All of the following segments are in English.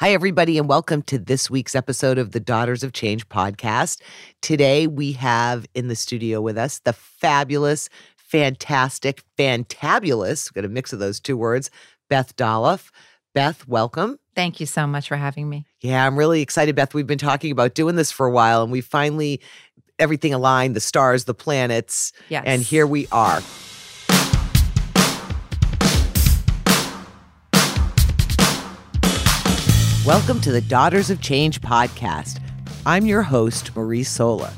Hi, everybody, and welcome to this week's episode of the Daughters of Change podcast. Today, we have in the studio with us the fabulous, fantastic, fantabulous, got a mix of those two words, Beth Doloff. Beth, welcome. Thank you so much for having me. Yeah, I'm really excited, Beth. We've been talking about doing this for a while, and we finally, everything aligned the stars, the planets. Yes. And here we are. Welcome to the Daughters of Change podcast. I'm your host, Marie Sola.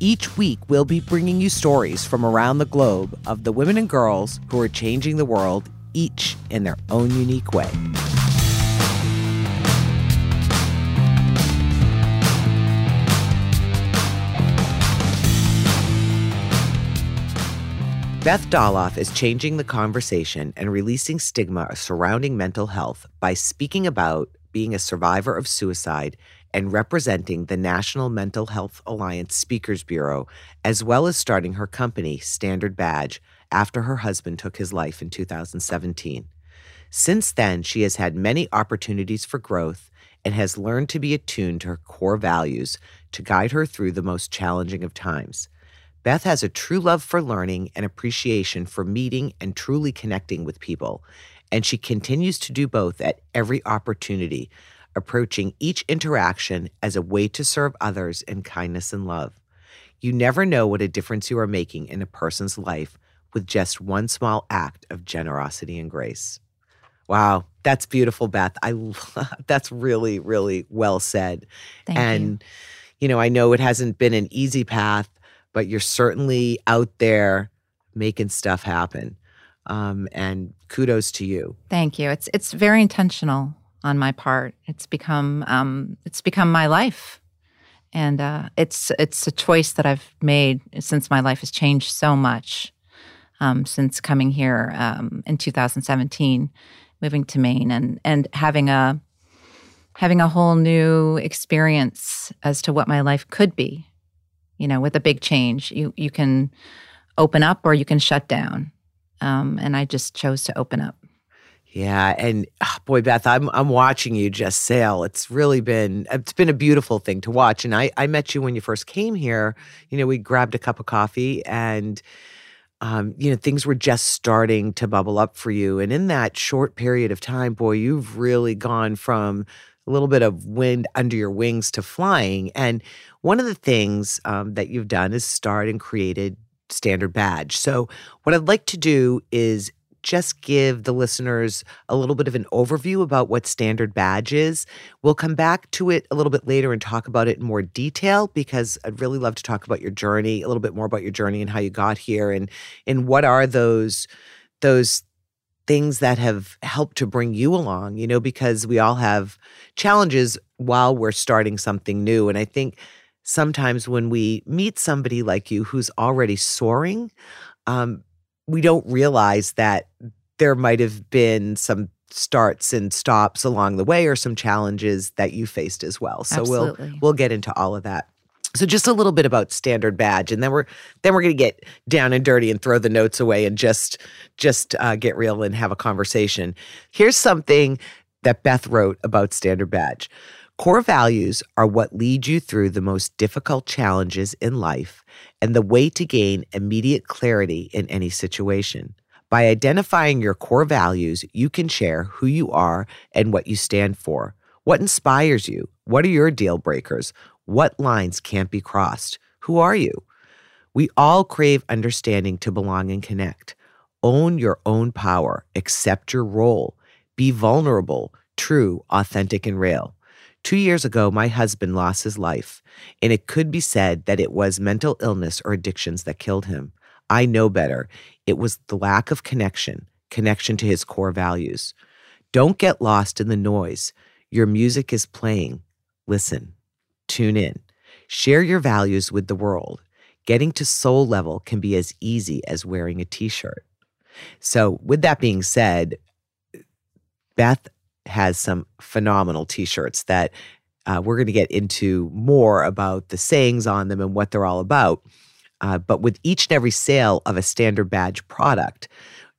Each week, we'll be bringing you stories from around the globe of the women and girls who are changing the world, each in their own unique way. Beth Doloff is changing the conversation and releasing stigma surrounding mental health by speaking about being a survivor of suicide and representing the National Mental Health Alliance Speakers Bureau, as well as starting her company, Standard Badge, after her husband took his life in 2017. Since then, she has had many opportunities for growth and has learned to be attuned to her core values to guide her through the most challenging of times. Beth has a true love for learning and appreciation for meeting and truly connecting with people, and she continues to do both at every opportunity, approaching each interaction as a way to serve others in kindness and love. You never know what a difference you are making in a person's life with just one small act of generosity and grace. Wow, that's beautiful, Beth. I love, that's really, really well said. Thank and you. you know, I know it hasn't been an easy path, but you're certainly out there making stuff happen. Um, and kudos to you. Thank you. It's it's very intentional on my part. It's become um, it's become my life, and uh, it's it's a choice that I've made since my life has changed so much um, since coming here um, in 2017, moving to Maine, and and having a having a whole new experience as to what my life could be. You know, with a big change, you you can open up or you can shut down. Um, and I just chose to open up. Yeah, and oh, boy, Beth, I'm I'm watching you just sail. It's really been it's been a beautiful thing to watch. And I I met you when you first came here. You know, we grabbed a cup of coffee, and um, you know things were just starting to bubble up for you. And in that short period of time, boy, you've really gone from a little bit of wind under your wings to flying. And one of the things um, that you've done is start and created standard badge. So, what I'd like to do is just give the listeners a little bit of an overview about what standard badge is. We'll come back to it a little bit later and talk about it in more detail because I'd really love to talk about your journey, a little bit more about your journey and how you got here and and what are those those things that have helped to bring you along, you know, because we all have challenges while we're starting something new and I think sometimes when we meet somebody like you who's already soaring, um, we don't realize that there might have been some starts and stops along the way or some challenges that you faced as well. So Absolutely. we'll we'll get into all of that. So just a little bit about standard badge, and then we're then we're going to get down and dirty and throw the notes away and just just uh, get real and have a conversation. Here's something that Beth wrote about standard badge. Core values are what lead you through the most difficult challenges in life and the way to gain immediate clarity in any situation. By identifying your core values, you can share who you are and what you stand for. What inspires you? What are your deal breakers? What lines can't be crossed? Who are you? We all crave understanding to belong and connect. Own your own power, accept your role, be vulnerable, true, authentic, and real. Two years ago, my husband lost his life, and it could be said that it was mental illness or addictions that killed him. I know better. It was the lack of connection, connection to his core values. Don't get lost in the noise. Your music is playing. Listen, tune in, share your values with the world. Getting to soul level can be as easy as wearing a t shirt. So, with that being said, Beth has some phenomenal t shirts that uh, we're going to get into more about the sayings on them and what they're all about. Uh, but with each and every sale of a standard badge product,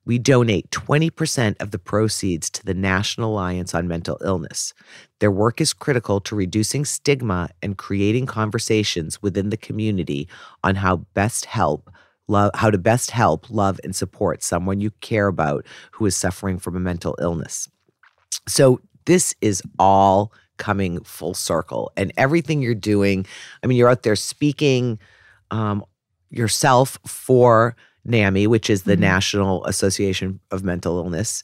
We donate 20% of the proceeds to the National Alliance on Mental Illness. Their work is critical to reducing stigma and creating conversations within the community on how best help love how to best help love and support someone you care about who is suffering from a mental illness. So this is all coming full circle and everything you're doing i mean you're out there speaking um, yourself for NAMI, which is the mm-hmm. National Association of Mental Illness,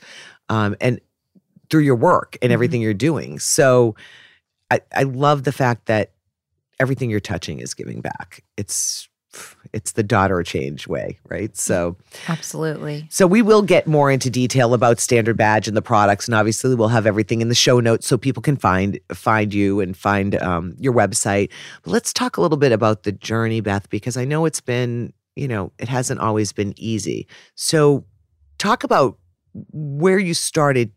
um, and through your work and mm-hmm. everything you're doing. So I, I love the fact that everything you're touching is giving back. It's it's the daughter change way, right? So absolutely. So we will get more into detail about Standard Badge and the products, and obviously we'll have everything in the show notes so people can find find you and find um, your website. But let's talk a little bit about the journey, Beth, because I know it's been you know it hasn't always been easy. So talk about where you started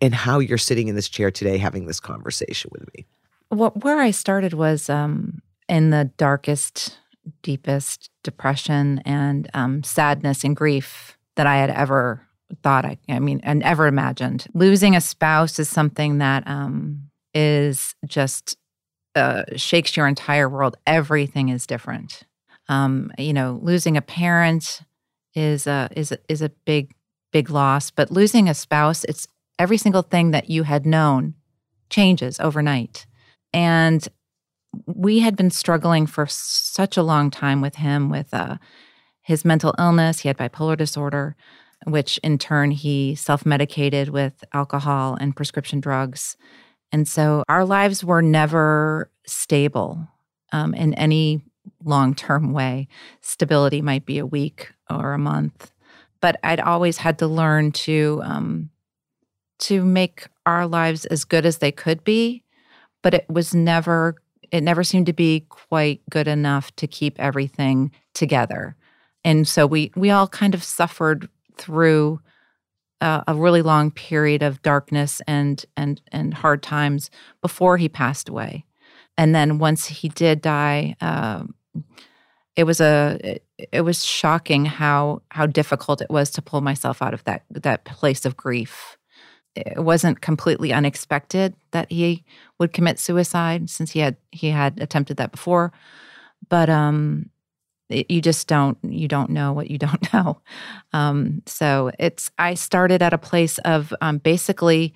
and how you're sitting in this chair today having this conversation with me. Well, where I started was um, in the darkest deepest depression and um, sadness and grief that I had ever thought I, I mean, and ever imagined. Losing a spouse is something that um, is just uh, shakes your entire world. Everything is different. Um, you know, losing a parent is a is a, is a big big loss, but losing a spouse, it's every single thing that you had known changes overnight. And we had been struggling for such a long time with him with uh, his mental illness. He had bipolar disorder, which in turn he self medicated with alcohol and prescription drugs. And so our lives were never stable um, in any long term way. Stability might be a week or a month. But I'd always had to learn to um, to make our lives as good as they could be, but it was never it never seemed to be quite good enough to keep everything together. And so we we all kind of suffered through uh, a really long period of darkness and and and hard times before he passed away. And then once he did die, uh, it was a it, it was shocking how how difficult it was to pull myself out of that that place of grief it wasn't completely unexpected that he would commit suicide since he had he had attempted that before. But um it, you just don't you don't know what you don't know. Um so it's i started at a place of um basically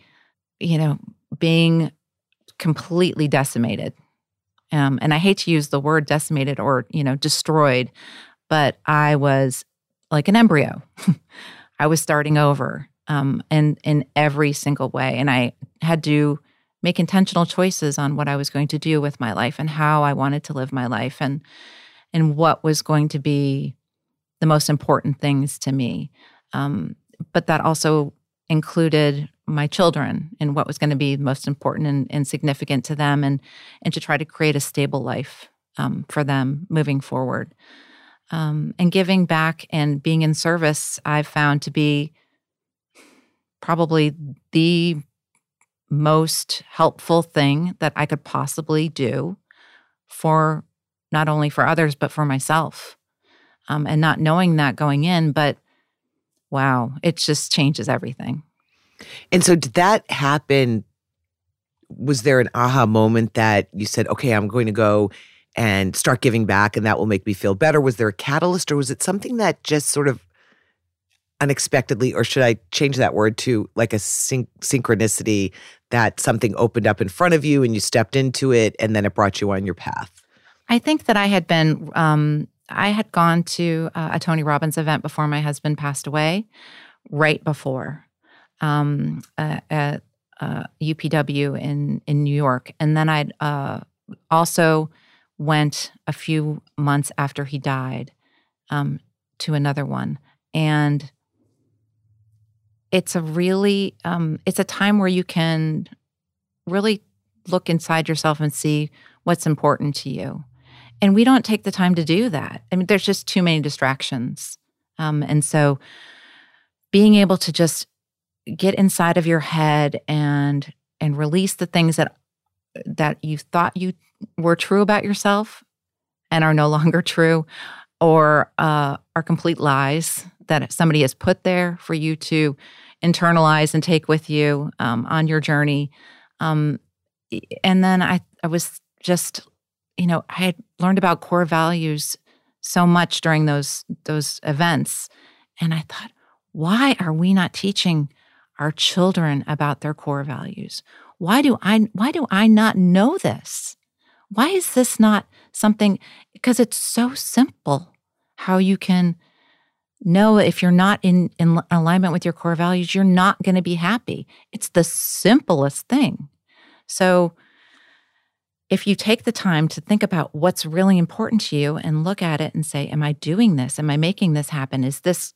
you know being completely decimated. Um and i hate to use the word decimated or you know destroyed but i was like an embryo. I was starting over um, in in every single way. And I had to make intentional choices on what I was going to do with my life and how I wanted to live my life and and what was going to be the most important things to me. Um, but that also included my children and what was going to be most important and, and, significant to them and and to try to create a stable life um, for them moving forward. Um, and giving back and being in service, I've found to be probably the most helpful thing that I could possibly do for not only for others, but for myself. Um, and not knowing that going in, but wow, it just changes everything. And so, did that happen? Was there an aha moment that you said, okay, I'm going to go and start giving back and that will make me feel better? Was there a catalyst or was it something that just sort of unexpectedly, or should I change that word to like a syn- synchronicity that something opened up in front of you and you stepped into it and then it brought you on your path? I think that I had been, um, I had gone to uh, a Tony Robbins event before my husband passed away, right before um, uh, at uh, UPW in in New York, and then I'd uh, also went a few months after he died um, to another one, and it's a really um, it's a time where you can really look inside yourself and see what's important to you. And we don't take the time to do that. I mean there's just too many distractions. Um, and so being able to just get inside of your head and and release the things that that you thought you were true about yourself and are no longer true or uh, are complete lies that somebody has put there for you to internalize and take with you um, on your journey. Um, and then I, I was just, you know, I had learned about core values so much during those those events, and I thought, why are we not teaching our children about their core values? Why do I why do I not know this? Why is this not something because it's so simple how you can know if you're not in, in alignment with your core values, you're not going to be happy. It's the simplest thing. So, if you take the time to think about what's really important to you and look at it and say, Am I doing this? Am I making this happen? Is this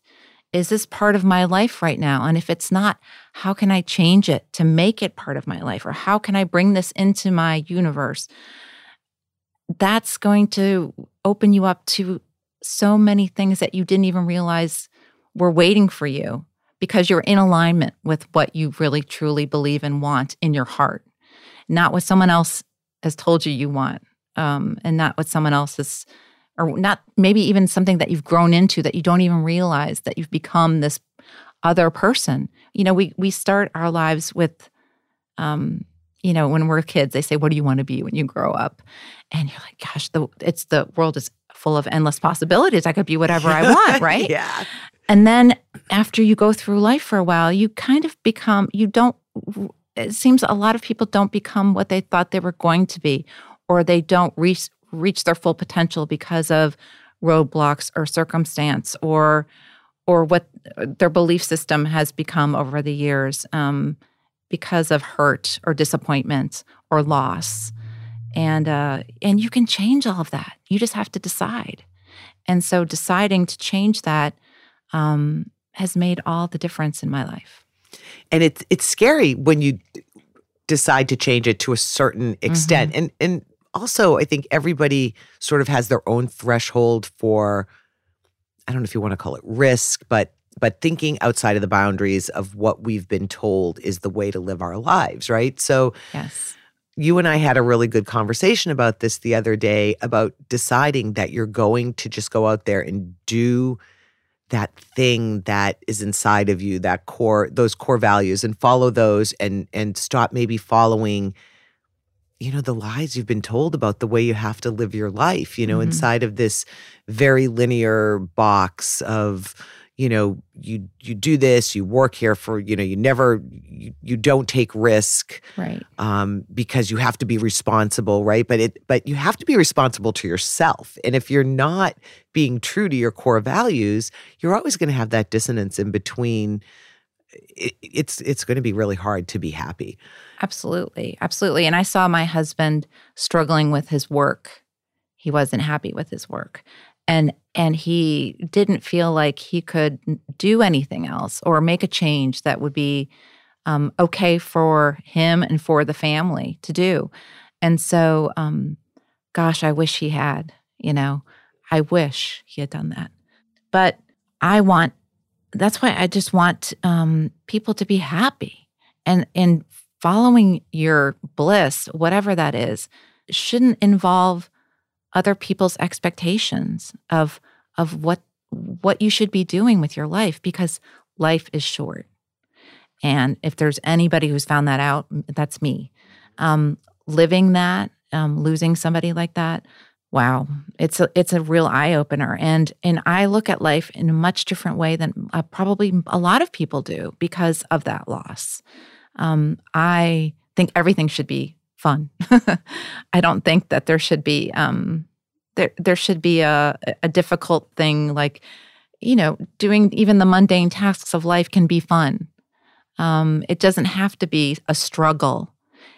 is this part of my life right now? And if it's not, how can I change it to make it part of my life? Or how can I bring this into my universe? That's going to open you up to so many things that you didn't even realize were waiting for you because you're in alignment with what you really truly believe and want in your heart, not what someone else has told you you want, um, and not what someone else has, or not maybe even something that you've grown into that you don't even realize that you've become this other person. You know, we we start our lives with, um, you know, when we're kids, they say, "What do you want to be when you grow up?" And you're like, "Gosh, the it's the world is full of endless possibilities. I could be whatever I want, right? yeah. And then after you go through life for a while, you kind of become, you don't, it seems a lot of people don't become what they thought they were going to be, or they don't reach, reach their full potential because of roadblocks or circumstance or or what their belief system has become over the years um, because of hurt or disappointment or loss and uh, and you can change all of that. You just have to decide. And so deciding to change that um, has made all the difference in my life. And it's it's scary when you decide to change it to a certain extent. Mm-hmm. And and also I think everybody sort of has their own threshold for I don't know if you want to call it risk, but but thinking outside of the boundaries of what we've been told is the way to live our lives, right? So yes you and I had a really good conversation about this the other day about deciding that you're going to just go out there and do that thing that is inside of you that core those core values and follow those and and stop maybe following you know the lies you've been told about the way you have to live your life you know mm-hmm. inside of this very linear box of you know you you do this you work here for you know you never you, you don't take risk right. um, because you have to be responsible right? But it but you have to be responsible to yourself. And if you're not being true to your core values you're always going to have that dissonance in between. It, it's it's going to be really hard to be happy. Absolutely. Absolutely. And i saw my husband struggling with his work. He wasn't happy with his work and and he didn't feel like he could do anything else or make a change that would be um, okay for him and for the family to do. And so um, gosh i wish he had you know? I wish he had done that. But i want that's why i just want um, people to be happy. And and following your bliss whatever that is shouldn't involve other people's expectations of of what what you should be doing with your life because life is short. And if there's anybody who's found that out, that's me. Um, living that, um, losing somebody like that, wow, it's a it's a real eye opener. And and I look at life in a much different way than uh, probably a lot of people do because of that loss. Um, I think everything should be fun. I don't think that there should be um, there there should be a a difficult thing like you know doing even the mundane tasks of life can be fun. Um, it doesn't have to be a struggle.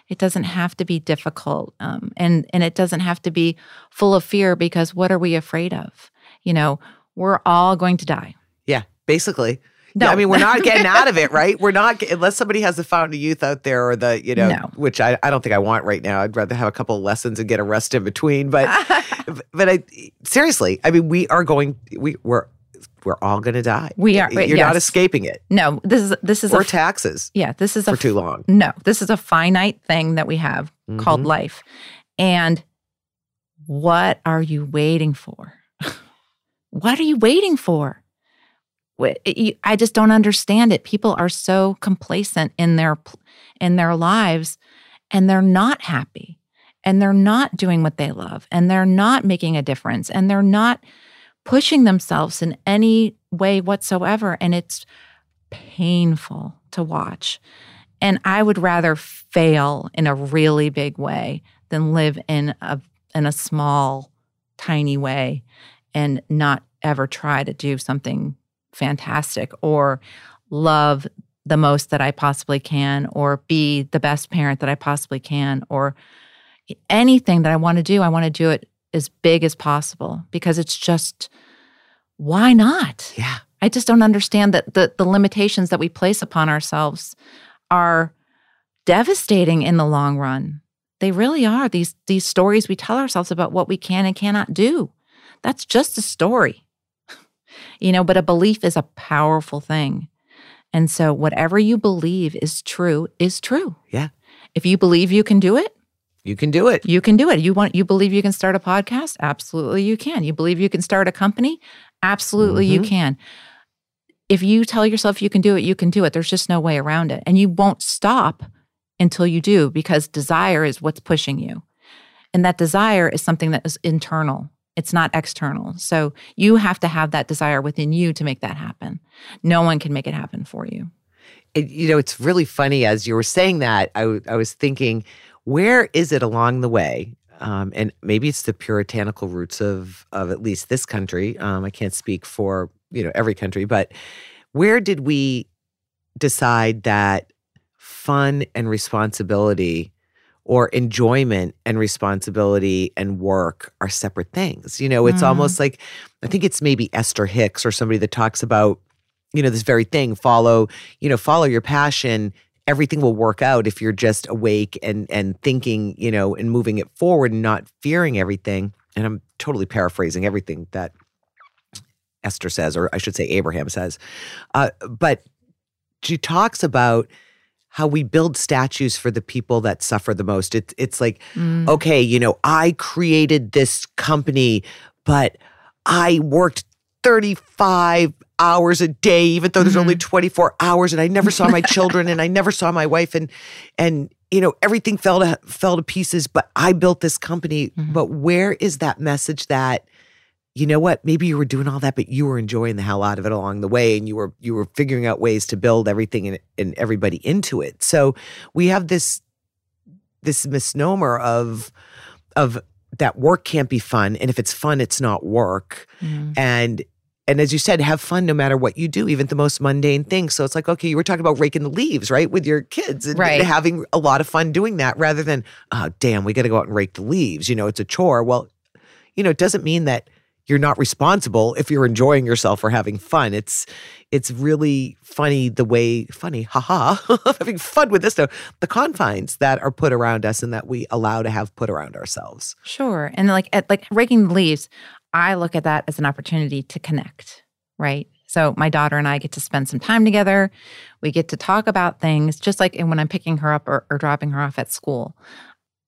It doesn't have to be difficult, um, and and it doesn't have to be full of fear because what are we afraid of? You know, we're all going to die. Yeah, basically. No, yeah, I mean we're not getting out of it, right? We're not unless somebody has the fountain of youth out there, or the you know, no. which I, I don't think I want right now. I'd rather have a couple of lessons and get a rest in between. But but I seriously, I mean, we are going. We we're we're all going to die. We are. You're yes. not escaping it. No, this is this is or a, taxes. Yeah, this is for a, too long. No, this is a finite thing that we have mm-hmm. called life, and what are you waiting for? what are you waiting for? I just don't understand it. People are so complacent in their in their lives and they're not happy and they're not doing what they love and they're not making a difference and they're not pushing themselves in any way whatsoever and it's painful to watch. And I would rather fail in a really big way than live in a in a small tiny way and not ever try to do something fantastic or love the most that I possibly can or be the best parent that I possibly can or anything that I want to do, I want to do it as big as possible because it's just why not? Yeah. I just don't understand that the the limitations that we place upon ourselves are devastating in the long run. They really are. These these stories we tell ourselves about what we can and cannot do. That's just a story. You know, but a belief is a powerful thing. And so whatever you believe is true is true. Yeah. If you believe you can do it, you can do it. You can do it. You want you believe you can start a podcast? Absolutely you can. You believe you can start a company? Absolutely mm-hmm. you can. If you tell yourself you can do it, you can do it. There's just no way around it. And you won't stop until you do because desire is what's pushing you. And that desire is something that is internal. It's not external. So you have to have that desire within you to make that happen. No one can make it happen for you. It, you know, it's really funny as you were saying that, I, w- I was thinking, where is it along the way? Um, and maybe it's the puritanical roots of of at least this country. Um, I can't speak for you know every country, but where did we decide that fun and responsibility or enjoyment and responsibility and work are separate things. You know, it's mm. almost like I think it's maybe Esther Hicks or somebody that talks about, you know, this very thing, follow, you know, follow your passion. Everything will work out if you're just awake and and thinking, you know, and moving it forward and not fearing everything. And I'm totally paraphrasing everything that Esther says, or I should say Abraham says. Uh, but she talks about how we build statues for the people that suffer the most. It's it's like, mm. okay, you know, I created this company, but I worked 35 hours a day, even though there's mm-hmm. only 24 hours, and I never saw my children and I never saw my wife, and and you know, everything fell to fell to pieces, but I built this company. Mm-hmm. But where is that message that you know what? Maybe you were doing all that but you were enjoying the hell out of it along the way and you were you were figuring out ways to build everything and, and everybody into it. So we have this this misnomer of of that work can't be fun and if it's fun it's not work. Mm. and and as you said have fun no matter what you do even the most mundane things. So it's like okay you were talking about raking the leaves right with your kids and, right. and having a lot of fun doing that rather than oh damn we got to go out and rake the leaves you know it's a chore. Well you know it doesn't mean that you're not responsible if you're enjoying yourself or having fun. It's it's really funny the way funny, haha, having fun with this though. The confines that are put around us and that we allow to have put around ourselves. Sure. And like at, like raking the leaves, I look at that as an opportunity to connect, right? So my daughter and I get to spend some time together. We get to talk about things, just like when I'm picking her up or, or dropping her off at school.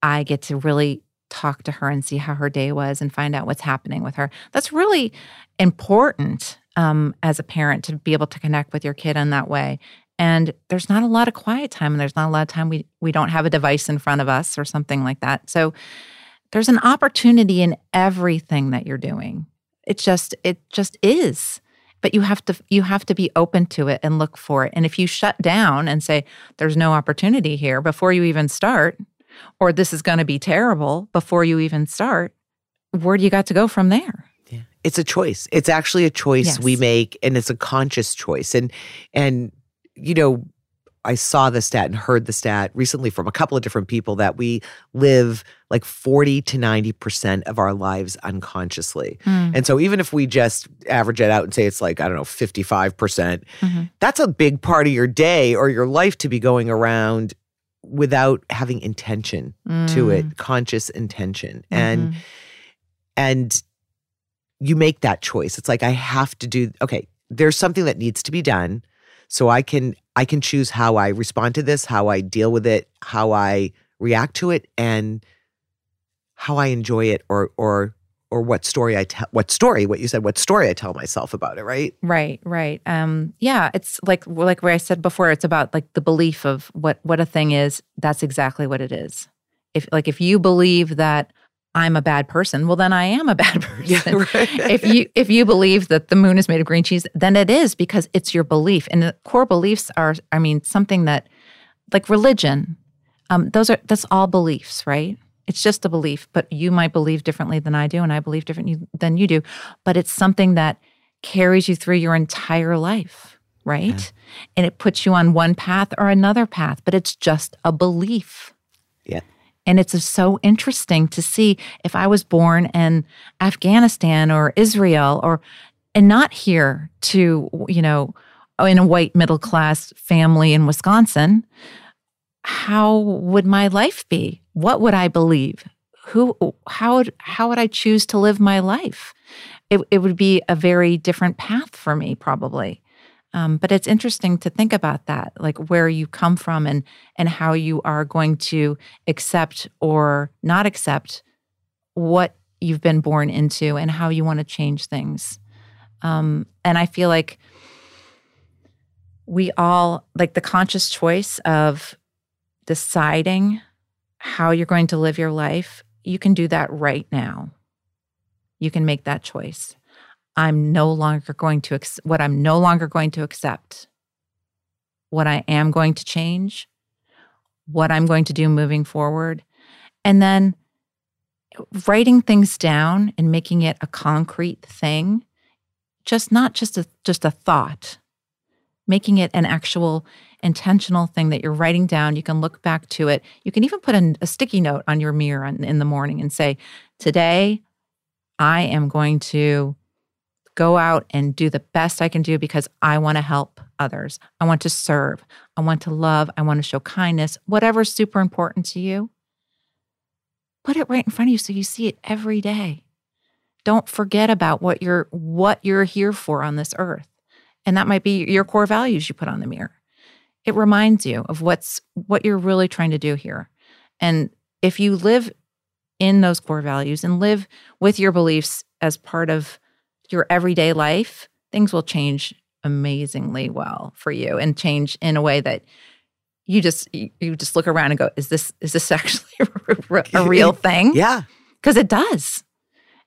I get to really talk to her and see how her day was and find out what's happening with her. That's really important um, as a parent to be able to connect with your kid in that way. And there's not a lot of quiet time, and there's not a lot of time we we don't have a device in front of us or something like that. So there's an opportunity in everything that you're doing. It just it just is but you have to you have to be open to it and look for it and if you shut down and say there's no opportunity here before you even start or this is going to be terrible before you even start, where do you got to go from there? Yeah. It's a choice. It's actually a choice yes. we make and it's a conscious choice. And and you know, I saw the stat and heard the stat recently from a couple of different people that we live like 40 to 90% of our lives unconsciously. Mm. And so even if we just average it out and say it's like, I don't know, 55%, percent mm-hmm. that's a big part of your day or your life to be going around without having intention mm. to it, conscious intention. Mm-hmm. And and you make that choice. It's like I have to do okay, there's something that needs to be done. So I can I can choose how I respond to this, how I deal with it, how I react to it and how I enjoy it or or or what story I tell what story what you said what story I tell myself about it right right right um yeah it's like like where I said before it's about like the belief of what what a thing is that's exactly what it is if like if you believe that I'm a bad person, well then I am a bad person. Yeah, right. if you if you believe that the moon is made of green cheese, then it is because it's your belief. And the core beliefs are, I mean, something that like religion, um, those are that's all beliefs, right? It's just a belief, but you might believe differently than I do, and I believe differently than you do. But it's something that carries you through your entire life, right? Yeah. And it puts you on one path or another path, but it's just a belief. Yeah. And it's so interesting to see if I was born in Afghanistan or Israel or and not here to, you know, in a white middle class family in Wisconsin, how would my life be? What would I believe? Who how would how would I choose to live my life? It it would be a very different path for me probably. Um, but it's interesting to think about that, like where you come from and and how you are going to accept or not accept what you've been born into and how you want to change things. Um, and I feel like we all like the conscious choice of deciding how you're going to live your life. You can do that right now. You can make that choice. I'm no longer going to, ex- what I'm no longer going to accept, what I am going to change, what I'm going to do moving forward. And then writing things down and making it a concrete thing, just not just a, just a thought, making it an actual intentional thing that you're writing down. You can look back to it. You can even put a, a sticky note on your mirror in, in the morning and say, Today, I am going to go out and do the best I can do because I want to help others. I want to serve. I want to love. I want to show kindness, whatever's super important to you. Put it right in front of you so you see it every day. Don't forget about what you're what you're here for on this earth. And that might be your core values you put on the mirror. It reminds you of what's what you're really trying to do here. And if you live in those core values and live with your beliefs as part of your everyday life, things will change amazingly well for you and change in a way that you just you just look around and go is this is this actually a real thing? Yeah. Because it does.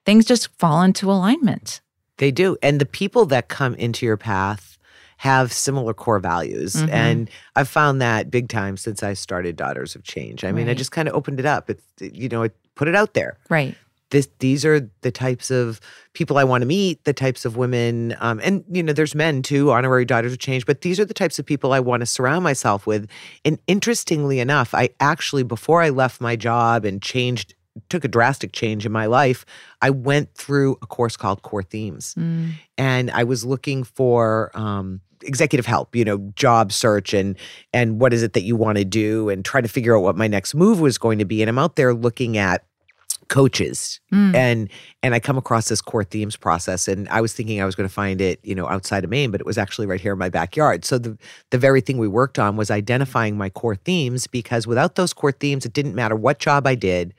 Things just fall into alignment. They do. And the people that come into your path have similar core values mm-hmm. and i've found that big time since i started daughters of change i mean right. i just kind of opened it up it's you know it put it out there right this these are the types of people I want to meet, the types of women, um, and you know, there's men too, honorary daughters of change, but these are the types of people I want to surround myself with. And interestingly enough, I actually before I left my job and changed took a drastic change in my life, I went through a course called Core Themes. Mm. And I was looking for um, executive help, you know, job search and and what is it that you want to do and try to figure out what my next move was going to be. And I'm out there looking at coaches. Mm. and and I come across this core themes process and I was thinking I was going to find it you know outside of Maine but it was actually right here in my backyard. So the the very thing we worked on was identifying my core themes because without those core themes it didn't matter what job I did.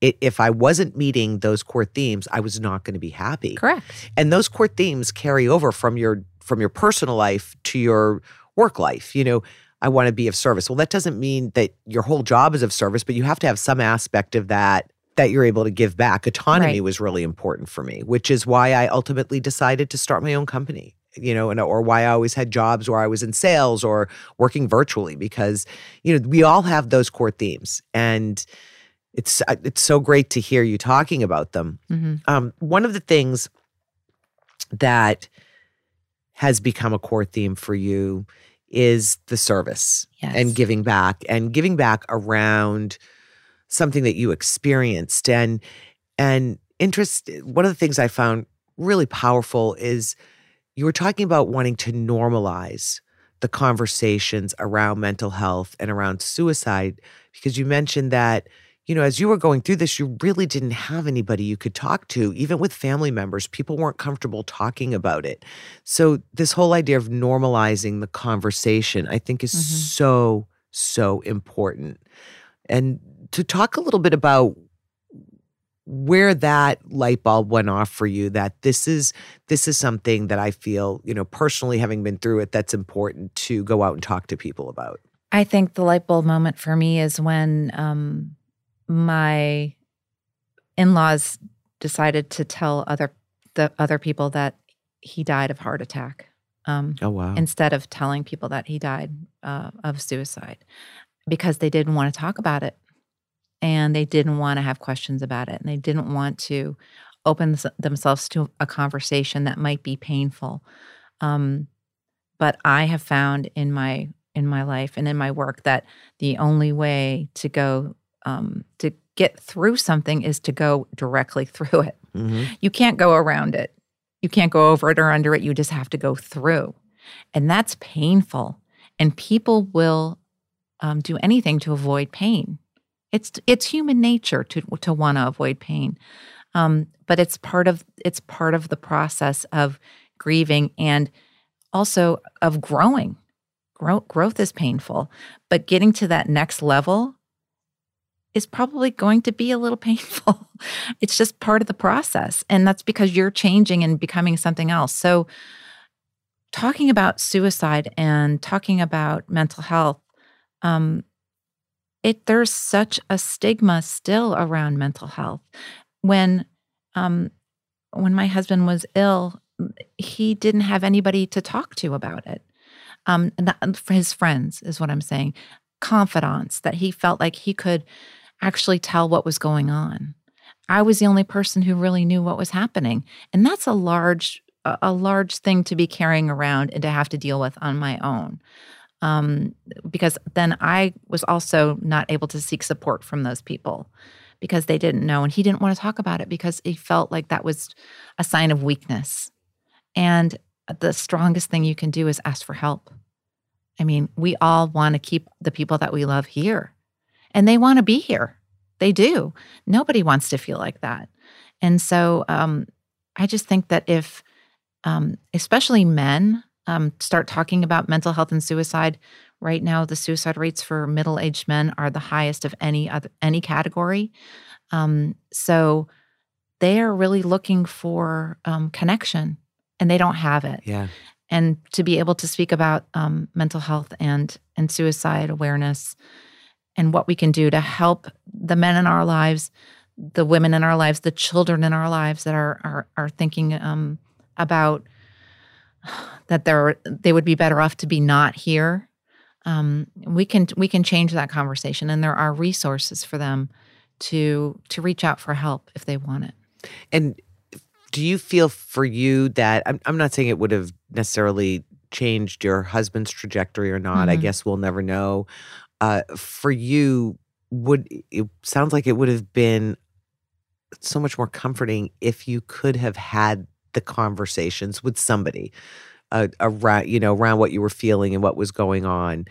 It, if I wasn't meeting those core themes I was not going to be happy. Correct. And those core themes carry over from your from your personal life to your work life you know I want to be of service. Well, that doesn't mean that your whole job is of service, but you have to have some aspect of that that you're able to give back. Autonomy right. was really important for me, which is why I ultimately decided to start my own company. You know, and or why I always had jobs where I was in sales or working virtually because you know we all have those core themes, and it's uh, it's so great to hear you talking about them. Mm-hmm. Um, one of the things that has become a core theme for you is the service yes. and giving back and giving back around something that you experienced and and interest one of the things i found really powerful is you were talking about wanting to normalize the conversations around mental health and around suicide because you mentioned that you know as you were going through this you really didn't have anybody you could talk to even with family members people weren't comfortable talking about it so this whole idea of normalizing the conversation i think is mm-hmm. so so important and to talk a little bit about where that light bulb went off for you that this is this is something that I feel, you know, personally having been through it that's important to go out and talk to people about. I think the light bulb moment for me is when um, my in-laws decided to tell other the other people that he died of heart attack. Um, oh wow! Instead of telling people that he died uh, of suicide, because they didn't want to talk about it, and they didn't want to have questions about it, and they didn't want to open themselves to a conversation that might be painful. Um, but I have found in my in my life and in my work that the only way to go um, to get through something is to go directly through it. Mm-hmm. You can't go around it. You can't go over it or under it. You just have to go through. And that's painful. And people will um, do anything to avoid pain. It's it's human nature to to want to avoid pain, um, but it's part of it's part of the process of grieving and also of growing. Growth, growth is painful, but getting to that next level is probably going to be a little painful. it's just part of the process. And that's because you're changing and becoming something else. So, talking about suicide and talking about mental health, um, it there's such a stigma still around mental health. When um, when my husband was ill, he didn't have anybody to talk to about it. Um, his friends is what I'm saying, confidants that he felt like he could actually tell what was going on. I was the only person who really knew what was happening. And that's a large a large thing to be carrying around and to have to deal with on my own. Um, because then I was also not able to seek support from those people because they didn't know. And he didn't want to talk about it because he felt like that was a sign of weakness. And the strongest thing you can do is ask for help. I mean, we all want to keep the people that we love here and they want to be here. They do. Nobody wants to feel like that. And so um, I just think that if, um, especially men, um, start talking about mental health and suicide, right now the suicide rates for middle-aged men are the highest of any other any category. Um, so they are really looking for um, connection, and they don't have it. Yeah. And to be able to speak about um, mental health and and suicide awareness and what we can do to help the men in our lives, the women in our lives, the children in our lives that are are, are thinking um, about that they're they would be better off to be not here. Um, we can we can change that conversation, and there are resources for them to to reach out for help if they want it. And do you feel for you that I'm, I'm not saying it would have necessarily changed your husband's trajectory or not? Mm-hmm. I guess we'll never know uh, for you would it sounds like it would have been so much more comforting if you could have had the conversations with somebody uh, around you know around what you were feeling and what was going on.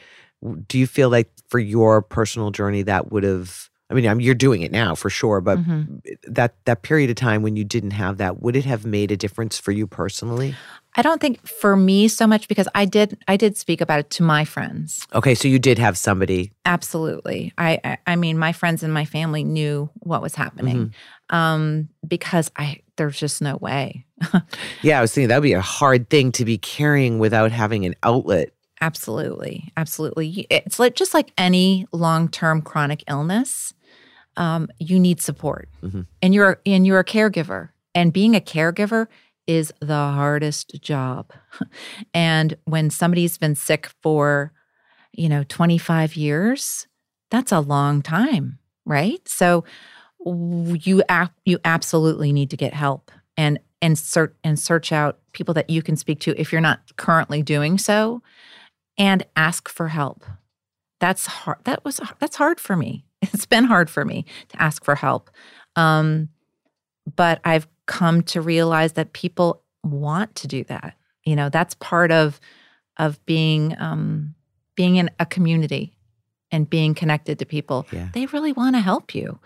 Do you feel like for your personal journey that would have I mean, you're doing it now for sure, but mm-hmm. that that period of time when you didn't have that, would it have made a difference for you personally? I don't think for me so much because I did I did speak about it to my friends. Okay, so you did have somebody. Absolutely. I I, I mean my friends and my family knew what was happening. Mm-hmm. Um because I there's just no way. yeah, I was thinking that would be a hard thing to be carrying without having an outlet. Absolutely. Absolutely. It's like just like any long-term chronic illness, um, you need support. Mm-hmm. And you're and you're a caregiver. And being a caregiver is the hardest job. and when somebody's been sick for, you know, 25 years, that's a long time, right? So you ap- you absolutely need to get help and and search and search out people that you can speak to if you're not currently doing so and ask for help. That's hard that was that's hard for me. It's been hard for me to ask for help. Um, but I've come to realize that people want to do that. You know, that's part of of being um, being in a community and being connected to people. Yeah. They really want to help you.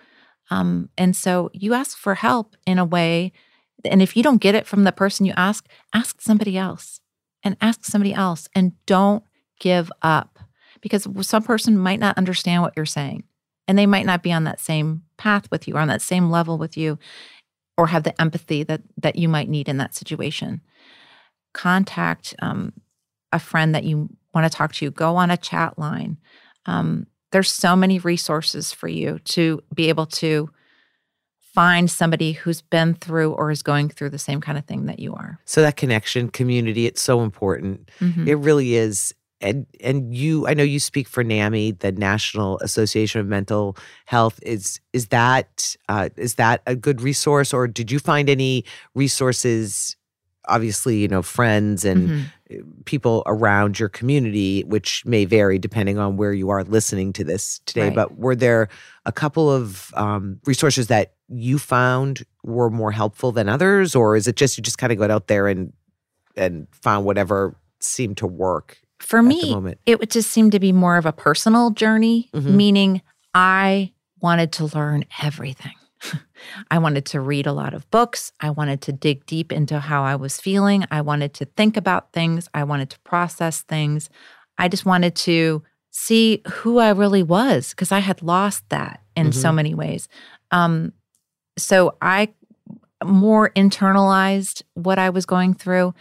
Um, and so you ask for help in a way, and if you don't get it from the person you ask, ask somebody else and ask somebody else and don't give up because some person might not understand what you're saying and they might not be on that same path with you or on that same level with you or have the empathy that that you might need in that situation contact um, a friend that you want to talk to go on a chat line um, there's so many resources for you to be able to find somebody who's been through or is going through the same kind of thing that you are So that connection, community, it's so important. Mhm. It really is. And and you, I know you speak for NAMI, the National Association of Mental Health. Is is that uh, is that a good resource, or did you find any resources? Obviously, you know, friends and Mhm. people around your community, which may vary depending on where you are listening to this today. Right. But were there a couple of um, resources that you found were more helpful than others, or is it just you just kind of got out there and and found whatever seemed to work for me it would just seem to be more of a personal journey, Mhm. meaning I wanted to learn everything. I wanted to read a lot of books. I wanted to dig deep into how I was feeling. I wanted to think about things. I wanted to process things. I just wanted to see who I really was because I had lost that in so many ways. Um, so I more internalized what I was going through.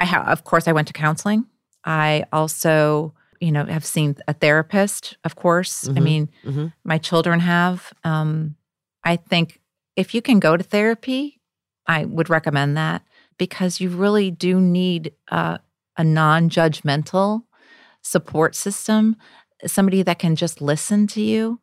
I have, of course, I went to counseling. I also, you know, have seen a therapist. Of course, I Mhm. mean, Mhm. my children have. Um, I think if you can go to therapy, I would recommend that because you really do need uh, a non-judgmental support system, somebody that can just listen to you.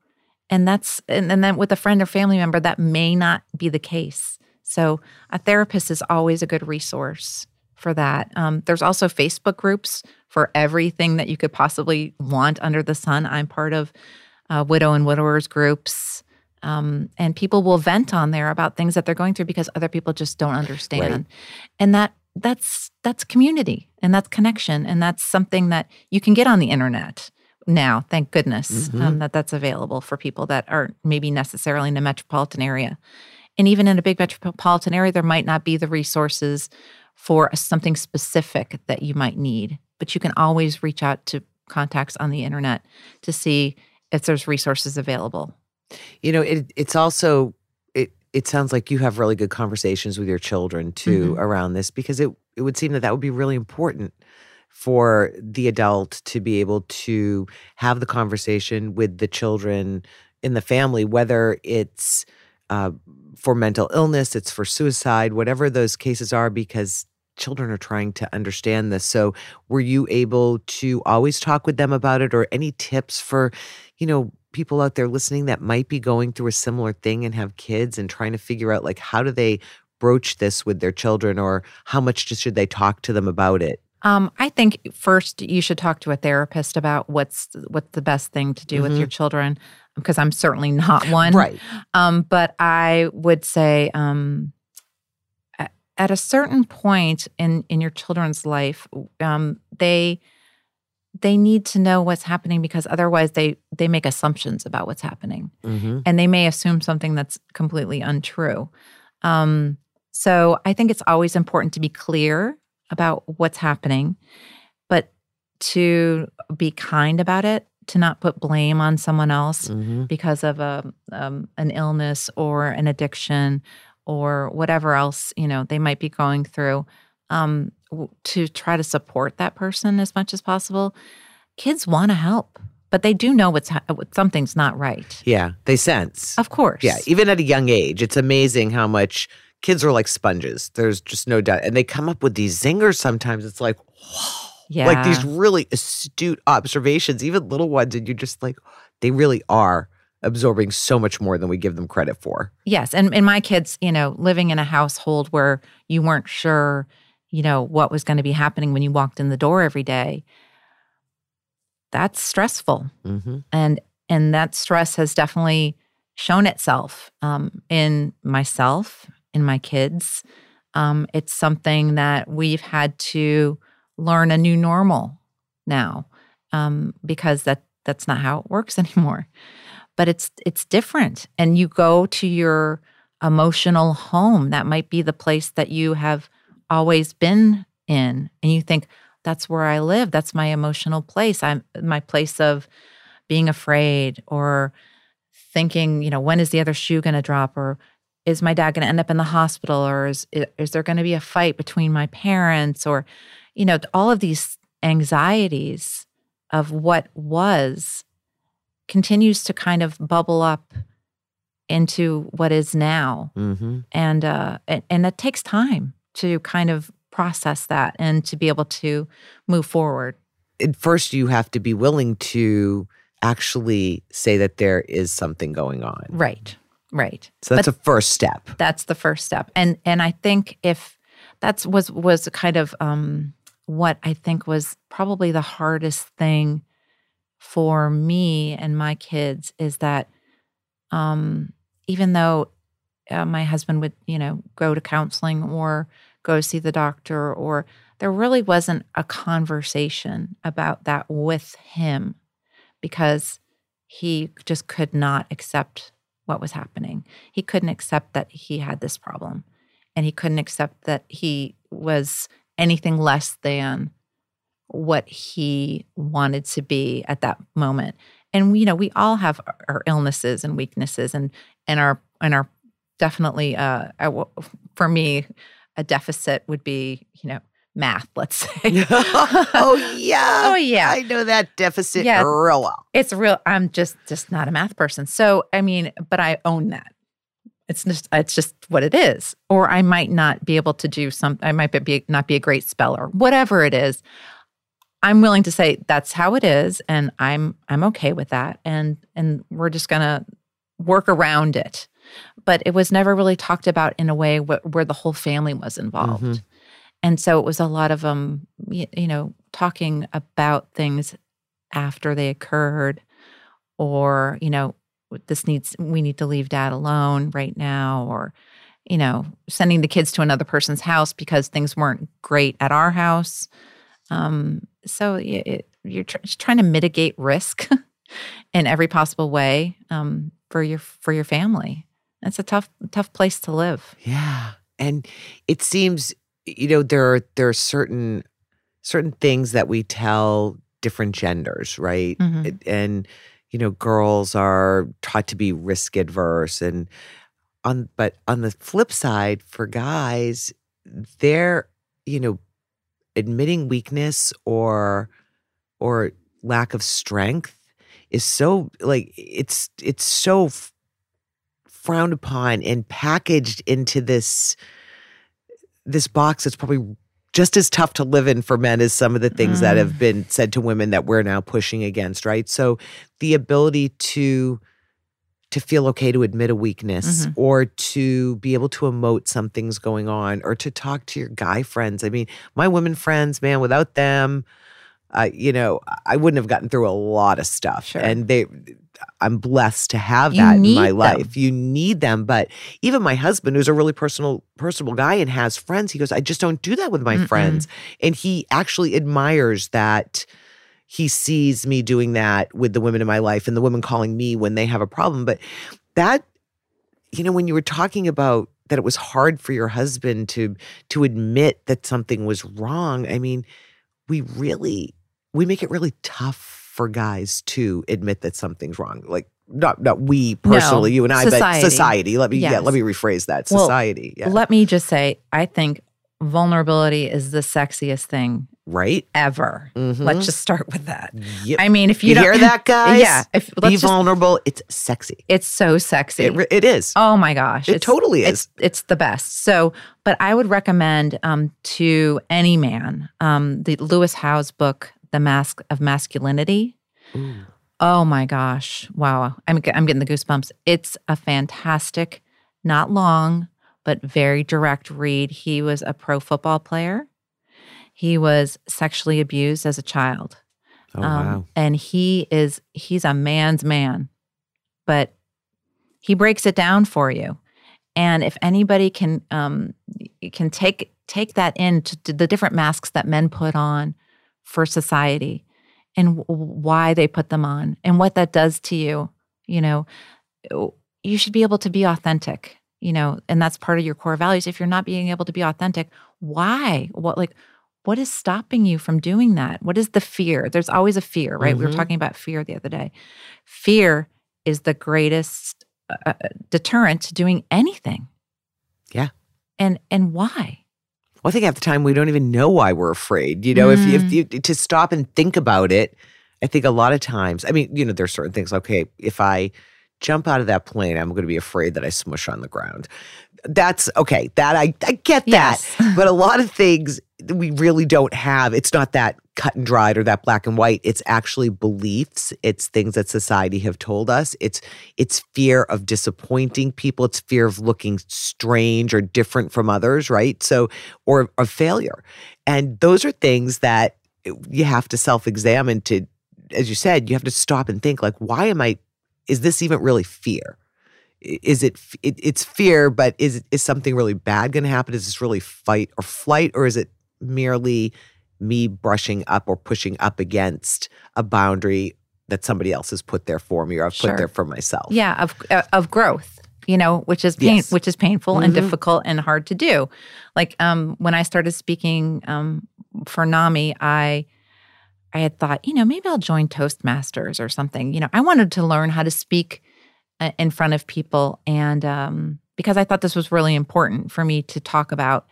And that's and, and then with a friend or family member, that may not be the case. So a therapist is always a good resource for that. Um, there's also Facebook groups for everything that you could possibly want under the sun. I'm part of uh, widow and widowers groups. Um, and people will vent on there about things that they're going through because other people just don't understand. Right. And that that's that's community and that's connection and that's something that you can get on the internet now. Thank goodness um, that that's available for people that aren't maybe necessarily in a metropolitan area. And even in a big metropolitan area, there might not be the resources for something specific that you might need. But you can always reach out to contacts on the internet to see if there's resources available. You know, it it's also it it sounds like you have really good conversations with your children too Mhm. around this because it it would seem that that would be really important for the adult to be able to have the conversation with the children in the family, whether it's uh, for mental illness, it's for suicide, whatever those cases are, because children are trying to understand this. So, were you able to always talk with them about it, or any tips for, you know, people out there listening that might be going through a similar thing and have kids and trying to figure out like how do they broach this with their children, or how much just should they talk to them about it? Um, I think first you should talk to a therapist about what's what's the best thing to do with Mhm. your children because I'm certainly not one. Right. Um, but I would say um, at a certain point in in your children's life, um, they they need to know what's happening because otherwise they they make assumptions about what's happening. Hmm and they may assume something that's completely untrue. Um, so I think it's always important to be clear about what's happening, but to be kind about it, to not put blame on someone else hmm because of a um, an illness or an addiction or whatever else you know they might be going through. Um, to try to support that person as much as possible. Kids want to help, but they do know what's ha- what- something's not right. Yeah, they sense. Of course. Yeah, even at a young age, it's amazing how much kids are like sponges. There's just no doubt. And they come up with these zingers sometimes. It's like, whoa. Yeah. Like these really astute observations, even little ones. And you're just like, they really are absorbing so much more than we give them credit for. Yes. And, and my kids, you know, living in a household where you weren't sure, you know, what was going to be happening when you walked in the door every day, that's stressful. Mm-hmm. And and that stress has definitely shown itself um, in myself, in my kids. Um, it's something that we've had to learn a new normal now um, because that that's not how it works anymore. But it's it's different, and you go to your emotional home. That might be the place that you have always been in, and you think that's where I live. That's my emotional place. I'm my place of being afraid or thinking, you know, when is the other shoe going to drop or is my dad going to end up in the hospital or is is there going to be a fight between my parents or you know all of these anxieties of what was continues to kind of bubble up into what is now Mm-hmm. and uh and, and it takes time to kind of process that and to be able to move forward At first, you have to be willing to actually say that there is something going on. right right So that's a first step. that's the first step and and i think if that's was was kind of um what i think was probably the hardest thing for me and my kids is that um even though uh, my husband would you know go to counseling or go see the doctor or there really wasn't a conversation about that with him because he just could not accept what was happening. He couldn't accept that he had this problem and he couldn't accept that he was anything less than what he wanted to be at that moment. And you know, we all have our- illnesses and weaknesses and and our and our definitely uh I for me a deficit would be, you know, math, let's say. oh yeah. Oh yeah. I know that deficit Yeah. real well. It's real. I'm just just not a math person. So I mean, but I own that. It's just it's just what it is. Or I might not be able to do some. I might be not be a great speller. Whatever it is, I'm willing to say that's how it is, and I'm I'm okay with that. And and we're just gonna work around it. But it was never really talked about in a way wh- where the whole family was involved. Mhm. And so it was a lot of um, y- you know, talking about things after they occurred, or you know, this needs we need to leave dad alone right now, or you know, sending the kids to another person's house because things weren't great at our house. Um, so it, you're tr- trying to mitigate risk in every possible way um, for your for your family. It's a tough tough place to live. Yeah. And it seems, you know, there are there are certain certain things that we tell different genders, right? Mhm. It- And you know, girls are taught to be risk adverse and on but on the flip side for guys, they're, you know, admitting weakness or or lack of strength is so like it's it's so f- frowned upon and packaged into this this box that's probably just as tough to live in for men as some of the things that Mm. have been said to women that we're now pushing against right so the ability to to feel okay to admit a weakness Mhm. or to be able to emote something's going on or to talk to your guy friends i mean my women friends man without them uh, you know i wouldn't have gotten through a lot of stuff Sure. and they i'm blessed to have that in my them. life you need them but even my husband who's a really personal personable guy and has friends he goes i just don't do that with my Mm-mm. friends and he actually admires that he sees me doing that with the women in my life and the women calling me when they have a problem. But that you know when you were talking about that it was hard for your husband to to admit that something was wrong i mean we really we make it really tough for guys to admit that something's wrong. Like not not we personally you and i society. but society. let me yeah let me rephrase that. Well, society yeah. Let me just say, I think vulnerability is the sexiest thing right ever. Mhm. Let's just start with that. Yep. I mean, if you, you don't hear that guys yeah, if be just, vulnerable it's sexy it's so sexy. it, it is oh my gosh, it it's, totally is it's it's the best. So, but I would recommend um, to any man um, the Lewis Howes book, The Mask of Masculinity. Ooh. Oh my gosh. Wow. I'm, I'm getting the goosebumps. It's a fantastic, not long, but very direct read. He was a pro football player. He was sexually abused as a child. oh Um, wow And he is, he's a man's man, but he breaks it down for you. And if anybody can, um, can take, take that into the different masks that men put on for society and w- why they put them on and what that does to you, you know, you should be able to be authentic, you know, and that's part of your core values. If you're not being able to be authentic, why? What, like, what is stopping you from doing that? What is the fear? There's always a fear, right? We were Mhm. talking about fear the other day. Fear is the greatest uh, uh, deterrent to doing anything. Yeah. And and why? Well, I think half the time we don't even know why we're afraid. You know, if, you, if Mm. you to stop and think about it, I think a lot of times, I mean, you know, there's certain things. Okay, if I jump out of that plane, I'm going to be afraid that I smush on the ground. That's okay. That I I get that, Yes. but a lot of things we really don't have. It's not that cut and dried or that black and white. It's actually beliefs. It's things that society have told us. It's it's fear of disappointing people. It's fear of looking strange or different from others, right? So or of failure. And those are things that you have to self-examine to as you said, you have to stop and think like why am I is this even really fear? Is it, it it's fear, but is is something really bad going to happen? Is this really fight or flight or is it merely me brushing up or pushing up against a boundary that somebody else has put there for me or I've Sure. put there for myself? Yeah, of uh, of growth. You know, which is pain, Yes. which is painful and Mhm. difficult and hard to do. Like um, when I started speaking um, for NAMI, I I had thought, you know, maybe I'll join Toastmasters or something. You know, I wanted to learn how to speak uh, in front of people, and um, because I thought this was really important for me to talk about,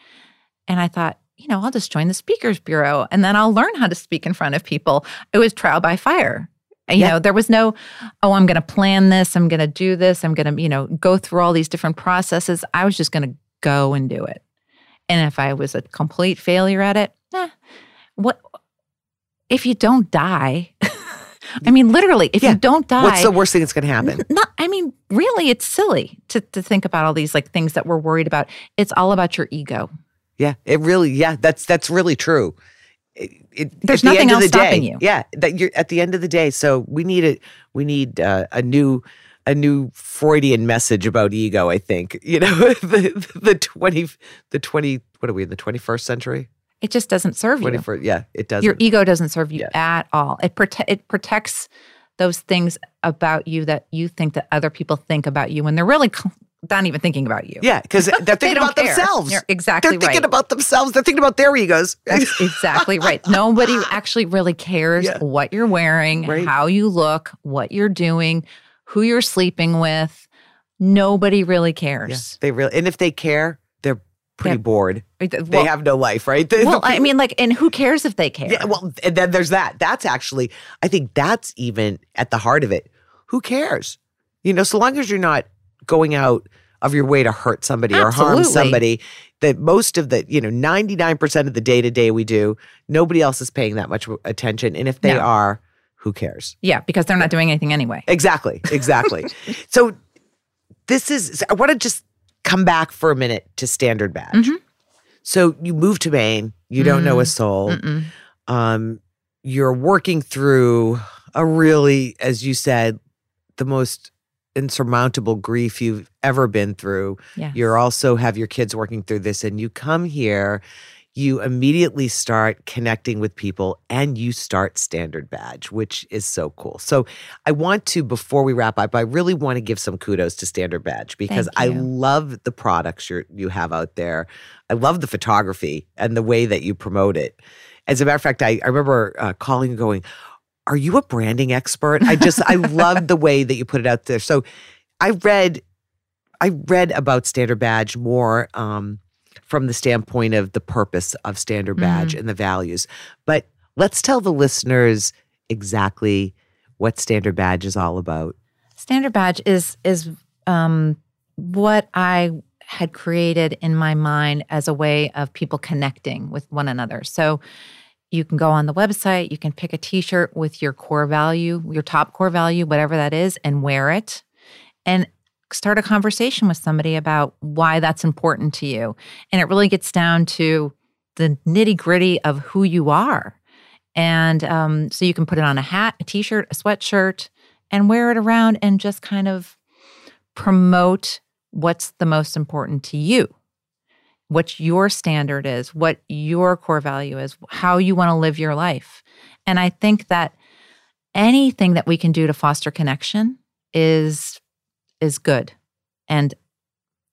and I thought, you know, I'll just join the Speakers Bureau, and then I'll learn how to speak in front of people. It was trial by fire. You know, there was no, oh, I'm going to plan this, I'm going to do this, I'm going to, you know, go through all these different processes. I was just going to go and do it. And if I was a complete failure at it, eh, what if you don't die? I mean, literally, if Yeah. you don't die, What's the worst thing that's going to happen? not I mean, really, it's silly to to think about all these like things that we're worried about. It's all about your ego. Yeah, it really. Yeah, that's that's really true. It, it, There's the nothing else the stopping you. Yeah, that you're at the end of the day. So we need a we need uh, a new a new Freudian message about ego. I think you know the the twenty the twenty what are we in the twenty first century? It just doesn't serve you. Yeah, it doesn't. Your ego doesn't serve you Yeah. at all. It prote- it protects those things about you that you think that other people think about you when they're really cl- not even thinking about you. yeah, because they're They thinking don't about care. themselves. You're exactly they're thinking right. about themselves. They're thinking about their egos. That's exactly right. Nobody actually really cares Yeah. what you're wearing, Right. how you look, what you're doing, who you're sleeping with. Nobody really Yeah, cares. they really and if they care, pretty Yeah. bored. Well, They have no life, right? The- well, the I mean, like, and who cares if they care? Yeah, well, and then there's that. That's actually, I think that's even at the heart of it. Who cares? You know, so long as you're not going out of your way to hurt somebody or harm somebody, that most of the, you know, 99% of the day to day we do, nobody else is paying that much attention. And if they No. are, who cares? yeah, because they're not doing anything anyway. Exactly. Exactly. so this is, I want to just come back for a minute to Standard Badge. Mhm. So you move to Maine, you don't know a soul um, you're working through a really, as you said, the most insurmountable grief you've ever been through. Yeah. You're also have your kids working through this, and you come here, you immediately start connecting with people and you start Standard Badge, which is so cool. So I want to, before we wrap up, I really want to give some kudos to Standard Badge because I love the products you you have out there. I love the photography and the way that you promote it. As a matter of fact, I, I remember uh, calling and going, Are you a branding expert? I just, I love the way that you put it out there. So I read, I read about Standard Badge more um, from the standpoint of the purpose of Standard Badge and the values. But let's tell the listeners exactly what Standard Badge is all about. Standard badge is is um, what I had created in my mind as a way of people connecting with one another. So you can go on the website, you can pick a t-shirt with your core value, your top core value, whatever that is, and wear it. And start a conversation with somebody about why that's important to you. And it really gets down to the nitty gritty of who you are. And um, so you can put it on a hat, a t shirt, a sweatshirt, and wear it around and just kind of promote what's the most important to you, what your standard is, what your core value is, how you want to live your life. And I think that anything that we can do to foster connection is is good. And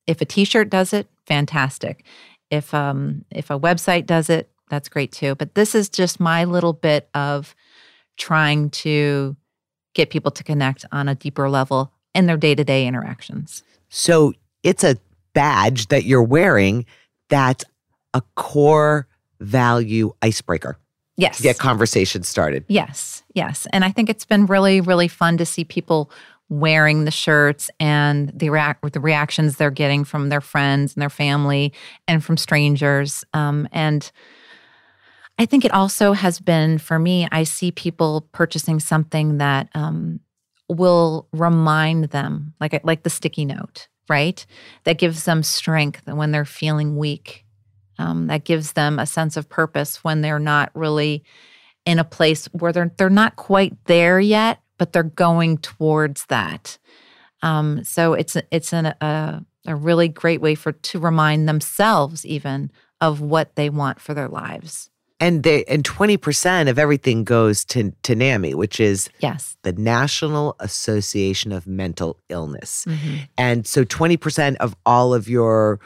if a t-shirt does it, fantastic. If um if a website does it, that's great too. But this is just my little bit of trying to get people to connect on a deeper level in their day to day interactions. So it's a badge that you're wearing that's a core value icebreaker. Yes. To get conversations started. Yes. Yes. And I think it's been really, really fun to see people wearing the shirts and the react the reactions they're getting from their friends and their family and from strangers. Um, and I think it also has been for me. I see people purchasing something that um, will remind them, like like the sticky note, right? That gives them strength when they're feeling weak. Um, that gives them a sense of purpose when they're not really in a place where they're they're not quite there yet, but they're going towards that. Um, so it's it's an, a a really great way for to remind themselves even of what they want for their lives. And they and twenty percent of everything goes to to NAMI, which is yes the National Association of Mental Illness. Mm-hmm. And so twenty percent of all of your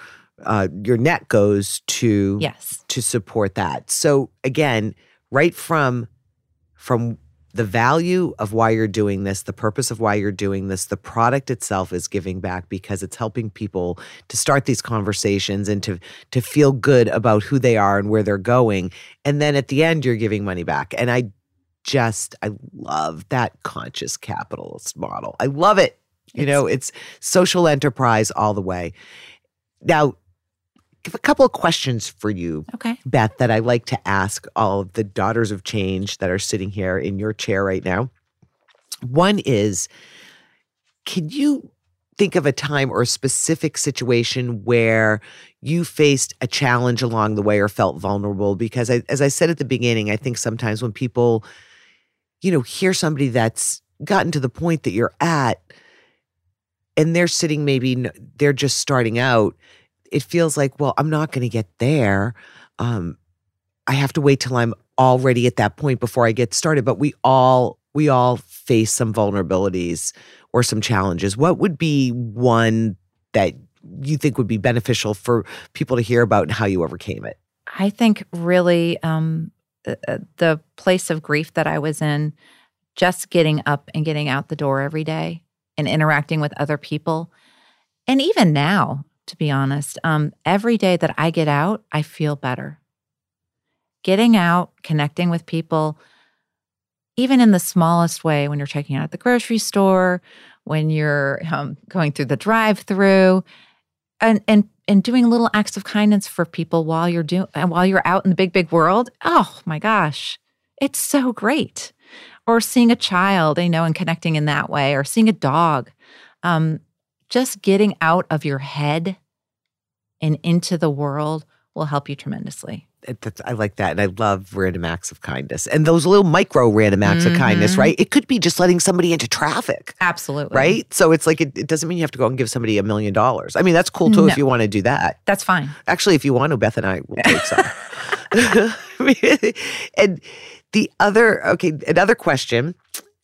uh, your net goes to yes to support that. So again, right from from the value of why you're doing this, the purpose of why you're doing this, the product itself is giving back because it's helping people to start these conversations and to to feel good about who they are and where they're going. And then at the end you're giving money back. And I just I love that conscious capitalist model. I love it. You It's- know, it's social enterprise all the way. Now, a couple of questions for you okay Beth, that I like to ask all of the daughters of change that are sitting here in your chair right now. One is can you think of a time or a specific situation where you faced a challenge along the way or felt vulnerable? Because I, as I said at the beginning, I think sometimes when people, you know, hear somebody that's gotten to the point that you're at and they're sitting maybe they're just starting out it feels like well i'm not going to get there um, i have to wait till i'm already at that point before i get started but we all we all face some vulnerabilities or some challenges what would be one that you think would be beneficial for people to hear about and how you overcame it I think really um, uh, uh, the place of grief that I was in, just getting up and getting out the door every day and interacting with other people. And even now, to be honest, um, every day that I get out, I feel better. Getting out, connecting with people, even in the smallest way, when you're checking out at the grocery store, when you're um, going through the drive through, and, and and doing little acts of kindness for people while you're doing and while you're out in the big big world oh my gosh it's so great. Or seeing a child you know and connecting in that way or seeing a dog. Um, just getting out of your head and into the world will help you tremendously that's- I like that. And I love random acts of kindness and those little micro random acts of kindness, Mhm. right? It could be just letting somebody into traffic, absolutely right? So it's like, it, it doesn't mean you have to go and give somebody a million dollars. I mean, that's cool too No. if you want to do that. that's fine Actually, if you want to, Beth and I will take some. and the other, okay, another question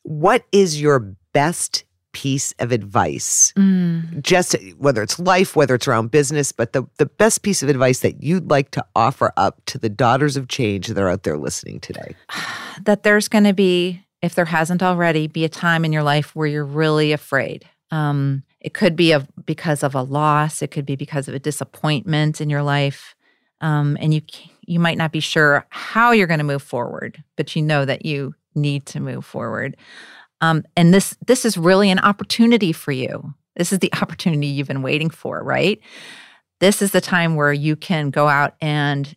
What is your best piece of advice? Mm. Just whether it's life, whether it's around business, but the, the best piece of advice that you'd like to offer up to the daughters of change that are out there listening today. that there's going to be, if there hasn't already, be a time in your life where you're really afraid. Um, it could be a, because of a loss. It could be because of a disappointment in your life, um, and you you might not be sure how you're going to move forward, but you know that you need to move forward. Um, and this this is really an opportunity for you. This is the opportunity you've been waiting for, right? This is the time where you can go out and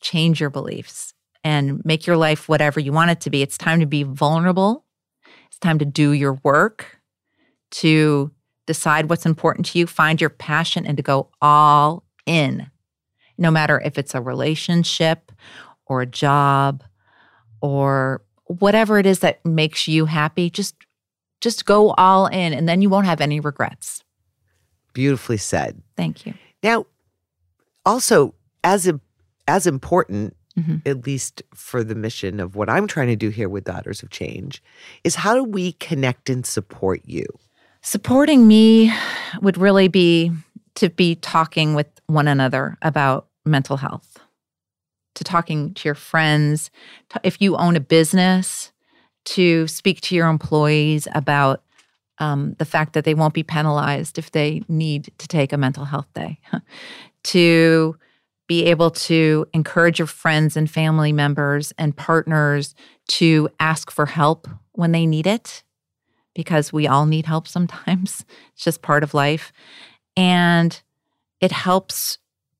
change your beliefs and make your life whatever you want it to be. It's time to be vulnerable. It's time to do your work, to decide what's important to you, find your passion, and to go all in. No matter if it's a relationship or a job or whatever it is that makes you happy, just just go all in and then you won't have any regrets. Beautifully said. Thank you. Now, also as im- as important, Mhm. at least for the mission of what I'm trying to do here with Daughters of Change, is how do we connect and support you? Supporting me would really be to be talking with one another about mental health, to talking to your friends. To, if you own a business, to speak to your employees about um, the fact that they won't be penalized if they need to take a mental health day, to be able to encourage your friends and family members and partners to ask for help when they need it, because we all need help sometimes. It's just part of life. And it helps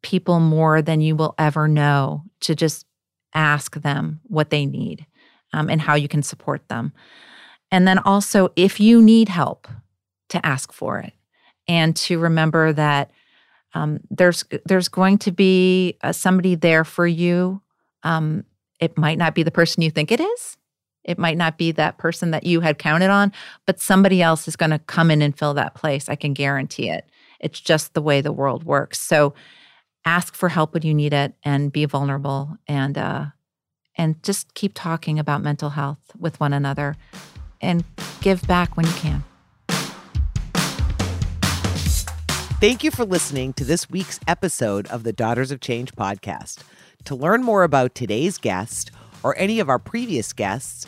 people more than you will ever know to just ask them what they need um, and how you can support them. And then also, if you need help, to ask for it and to remember that um, there's there's going to be uh, somebody there for you. Um, it might not be the person you think it is. It might not be that person that you had counted on, but somebody else is going to come in and fill that place. I can guarantee it. It's just the way the world works. So ask for help when you need it and be vulnerable and uh, and just keep talking about mental health with one another and give back when you can. Thank you for listening to this week's episode of the Daughters of Change podcast. To learn more about today's guest or any of our previous guests,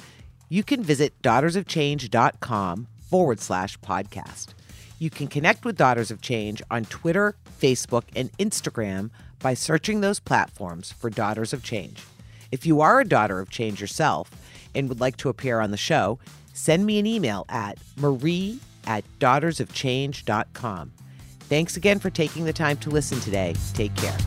you can visit daughtersofchange.com forward slash podcast. You can connect with Daughters of Change on Twitter, Facebook, and Instagram by searching those platforms for Daughters of Change. If you are a daughter of change yourself and would like to appear on the show, send me an email at marie at daughtersofchange.com. Thanks again for taking the time to listen today. Take care.